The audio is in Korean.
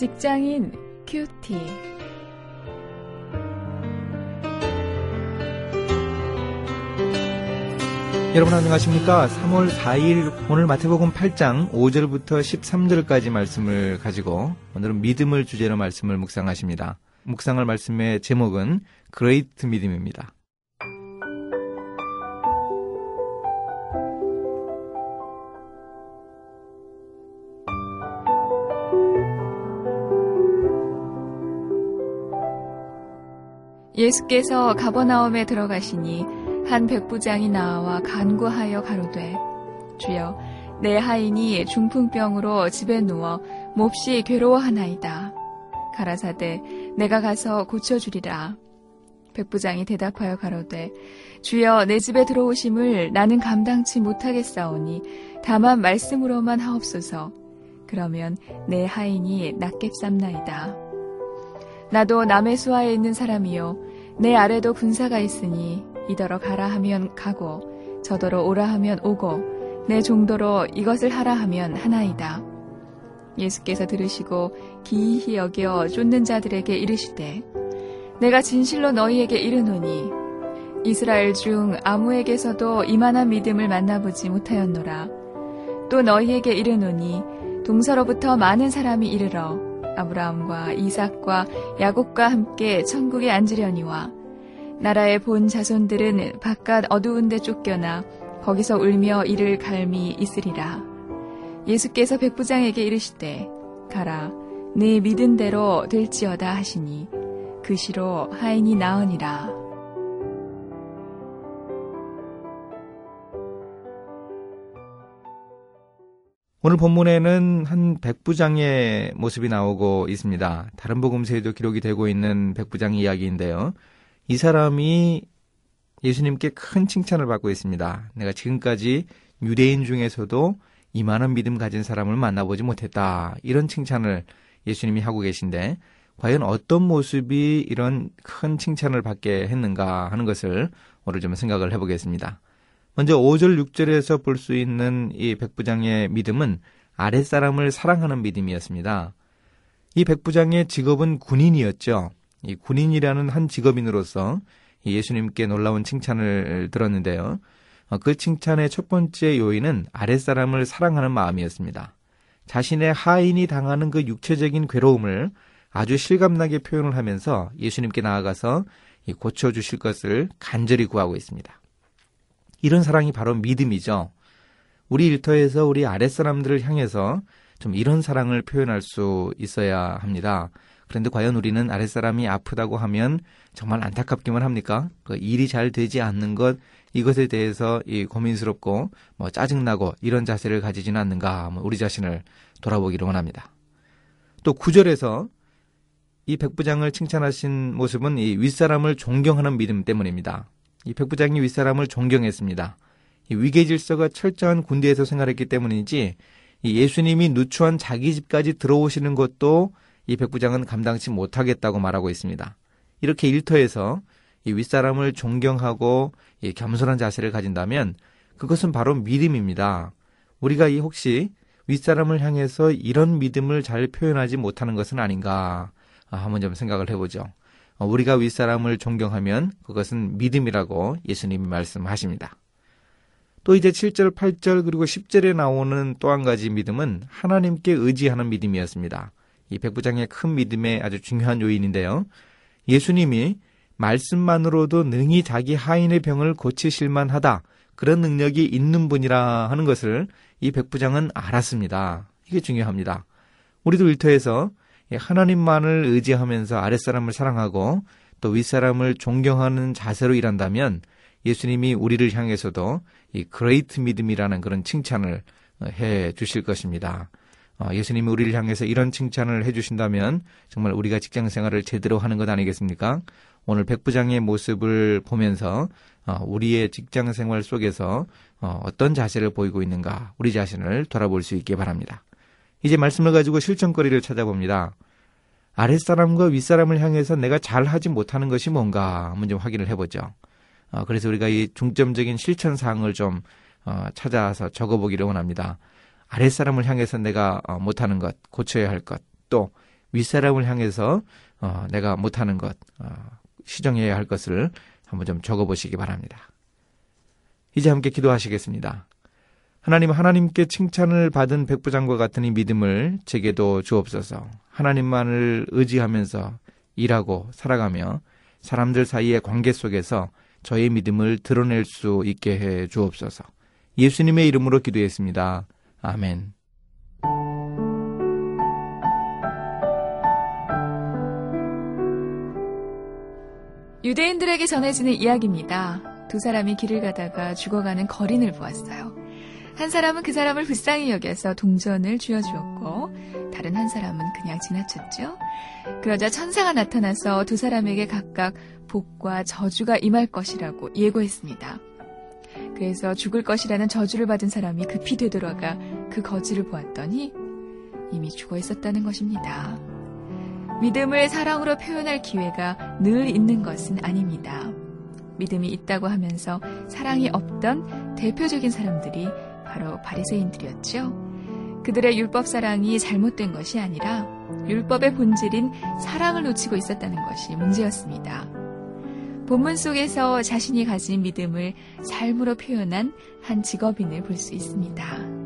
직장인 QT. 여러분 안녕하십니까? 3월 4일 오늘 마태복음 8장 5절부터 13절까지 말씀을 가지고 오늘은 믿음을 주제로 말씀을 묵상하십니다. 묵상할 말씀의 제목은 great 믿음입니다. 예수께서 가버나움에 들어가시니 한 백부장이 나와 간구하여 가로되 주여 내 하인이 중풍병으로 집에 누워 몹시 괴로워하나이다. 가라사대 내가 가서 고쳐주리라. 백부장이 대답하여 가로되 주여 내 집에 들어오심을 나는 감당치 못하겠사오니 다만 말씀으로만 하옵소서. 그러면 내 하인이 낫겠삼나이다. 나도 남의 수하에 있는 사람이요 내 아래도 군사가 있으니 이더러 가라 하면 가고 저더러 오라 하면 오고 내 정도로 이것을 하라 하면 하나이다. 예수께서 들으시고 기이히 여겨 쫓는 자들에게 이르시되 내가 진실로 너희에게 이르노니 이스라엘 중 아무에게서도 이만한 믿음을 만나보지 못하였노라. 또 너희에게 이르노니 동서로부터 많은 사람이 이르러 아브라함과 이삭과 야곱과 함께 천국에 앉으려니와 나라의 본 자손들은 바깥 어두운 데 쫓겨나 거기서 울며 이를 갈미 있으리라. 예수께서 백부장에게 이르시되 가라 네 믿은 대로 될지어다 하시니 그 시로 하인이 나으니라. 오늘 본문에는 한 백부장의 모습이 나오고 있습니다. 다른 복음서에도 기록이 되고 있는 백부장 이야기인데요. 이 사람이 예수님께 큰 칭찬을 받고 있습니다. 내가 지금까지 유대인 중에서도 이만한 믿음 가진 사람을 만나보지 못했다. 이런 칭찬을 예수님이 하고 계신데 과연 어떤 모습이 이런 큰 칭찬을 받게 했는가 하는 것을 오늘 좀 생각을 해보겠습니다. 먼저 5절 6절에서 볼 수 있는 이 백부장의 믿음은 아랫사람을 사랑하는 믿음이었습니다. 이 백부장의 직업은 군인이었죠. 이 군인이라는 한 직업인으로서 예수님께 놀라운 칭찬을 들었는데요. 어, 그 칭찬의 첫 번째 요인은 아랫사람을 사랑하는 마음이었습니다. 자신의 하인이 당하는 그 육체적인 괴로움을 아주 실감나게 표현을 하면서 예수님께 나아가서 고쳐주실 것을 간절히 구하고 있습니다. 이런 사랑이 바로 믿음이죠. 우리 일터에서 우리 아랫사람들을 향해서 좀 이런 사랑을 표현할 수 있어야 합니다. 그런데 과연 우리는 아랫사람이 아프다고 하면 정말 안타깝기만 합니까? 그 일이 잘 되지 않는 것, 이것에 대해서 이 고민스럽고 뭐 짜증나고 이런 자세를 가지지는 않는가, 뭐 우리 자신을 돌아보기를 원합니다. 또 구절에서 이 백부장을 칭찬하신 모습은 이 윗사람을 존경하는 믿음 때문입니다. 이 백 부장이 윗사람을 존경했습니다. 이 위계 질서가 철저한 군대에서 생활했기 때문인지 이 예수님이 누추한 자기 집까지 들어오시는 것도 이 백부장은 감당치 못하겠다고 말하고 있습니다. 이렇게 일터에서 이 윗사람을 존경하고 이 겸손한 자세를 가진다면 그것은 바로 믿음입니다. 우리가 이 혹시 윗사람을 향해서 이런 믿음을 잘 표현하지 못하는 것은 아닌가 한번 좀 생각을 해보죠. 어, 우리가 윗사람을 존경하면 그것은 믿음이라고 예수님이 말씀하십니다. 또 이제 7절, 8절 그리고 10절에 나오는 또 한 가지 믿음은 하나님께 의지하는 믿음이었습니다. 이 백부장의 큰 믿음의 아주 중요한 요인인데요. 예수님이 말씀만으로도 능히 자기 하인의 병을 고치실만 하다. 그런 능력이 있는 분이라 하는 것을 이 백부장은 알았습니다. 이게 중요합니다. 우리도 일터에서 하나님만을 의지하면서 아랫사람을 사랑하고 또 윗사람을 존경하는 자세로 일한다면 예수님이 우리를 향해서도 이 great 믿음이라는 그런 칭찬을 해 주실 것입니다. 어, 예수님이 우리를 향해서 이런 칭찬을 해 주신다면 정말 우리가 직장 생활을 제대로 하는 것 아니겠습니까? 오늘 백부장의 모습을 보면서 어, 우리의 직장 생활 속에서 어, 어떤 자세를 보이고 있는가 우리 자신을 돌아볼 수 있게 바랍니다. 이제 말씀을 가지고 실천거리를 찾아봅니다. 아랫사람과 윗사람을 향해서 내가 잘 하지 못하는 것이 뭔가 한번 좀 확인을 해보죠. 어, 그래서 우리가 이 중점적인 실천 사항을 좀 어, 찾아서 적어보기를 원합니다. 아랫사람을 향해서 내가 어, 못하는 것, 고쳐야 할 것, 또 윗사람을 향해서 어, 내가 못하는 것, 어, 시정해야 할 것을 한번 좀 적어보시기 바랍니다. 이제 함께 기도하시겠습니다. 하나님, 하나님께 칭찬을 받은 백부장과 같은 이 믿음을 제게도 주옵소서. 하나님만을 의지하면서 일하고 살아가며 사람들 사이의 관계 속에서 저의 믿음을 드러낼 수 있게 해 주옵소서. 예수님의 이름으로 기도했습니다. 아멘. 유대인들에게 전해지는 이야기입니다. 두 사람이 길을 가다가 죽어가는 거린을 보았어요. 한 사람은 그 사람을 불쌍히 여겨서 동전을 쥐어주었고, 다른 한 사람은 그냥 지나쳤죠. 그러자 천사가 나타나서 두 사람에게 각각 복과 저주가 임할 것이라고 예고했습니다. 그래서 죽을 것이라는 저주를 받은 사람이 급히 되돌아가 그 거지를 보았더니 이미 죽어 있었다는 것입니다. 믿음을 사랑으로 표현할 기회가 늘 있는 것은 아닙니다. 믿음이 있다고 하면서 사랑이 없던 대표적인 사람들이 바로 바리새인들이었죠. 그들의 율법 사랑이 잘못된 것이 아니라 율법의 본질인 사랑을 놓치고 있었다는 것이 문제였습니다. 본문 속에서 자신이 가진 믿음을 삶으로 표현한 한 직업인을 볼 수 있습니다.